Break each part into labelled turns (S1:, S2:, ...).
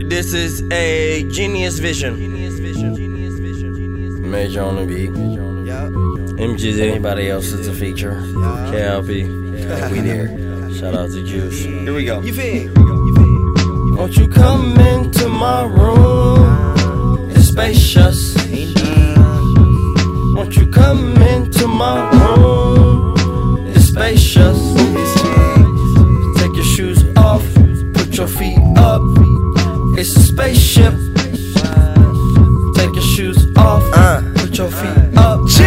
S1: This is a genius vision. Major on the beat. MGZ. Anybody else is a feature. KLP. And we there. Shout out to Juice. Here we go.
S2: You feel?
S1: Won't you come into my room? It's spacious. Won't you come into my room? Spaceship. Take your shoes off,
S2: Uh.
S1: put your feet up. G,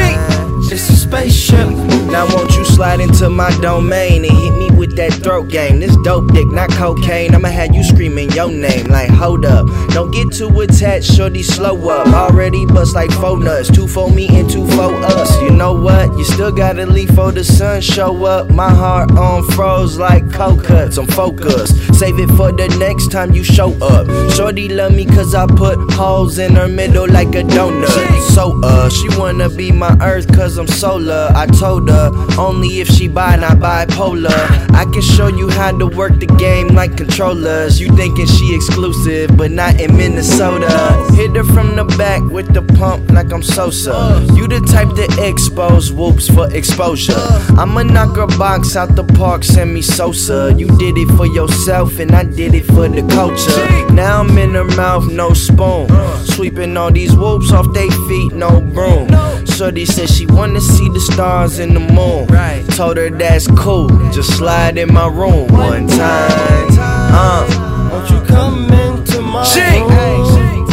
S1: It's a spaceship.
S2: Now won't you slide into my domain and hit me with that throat game? This dope dick, not cocaine. I'ma have you screaming your name like hold up. Don't get too attached, shorty, slow up. Already bust like four nuts, two for me and two for us. You know what? You still gotta leave for the sun show up. My heart on froze like cold cuts. I'm focused. Save it for the next time you show up. Shorty love me cause I put holes in her middle like a donut. So uh, she wanna be my earth cause I'm solar. I told her only if she buy, not bipolar. I can show you how to work the game like controllers. You thinking she exclusive, but not in Minnesota. Hit her from the back with the pump like I'm Sosa. You the type to expose whoops for exposure. I'ma knock her box out the park, Sammy Sosa. You did it for yourself, and I did it for the culture. Now I'm in her mouth, no spoon. Sweeping all these whoops off they feet, no broom. Shorty said she wanna see the stars in the moon. Told her that's cool, just slide in my room one time. Uh,
S1: Won't you come into my room?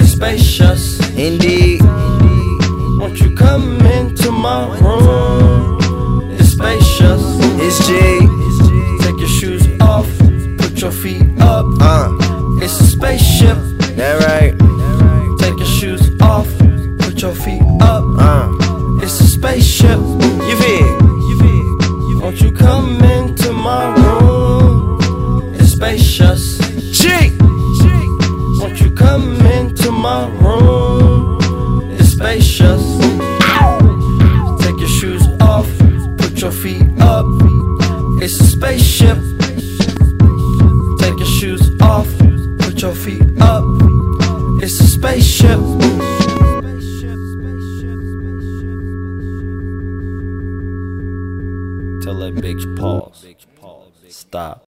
S1: It's spacious.
S2: indeed.
S1: Won't you come into my room? It's a spaceship.
S2: that right.
S1: Take your shoes off, put your feet up.
S2: Uh,
S1: It's a spaceship.
S2: you feel?
S1: Won't you come into my room? It's spacious.
S2: G.
S1: Won't you come into my room? It's spacious. Take your shoes off, put your feet up. It's a spaceship. Spaceship. Tell that bitch pause. Stop.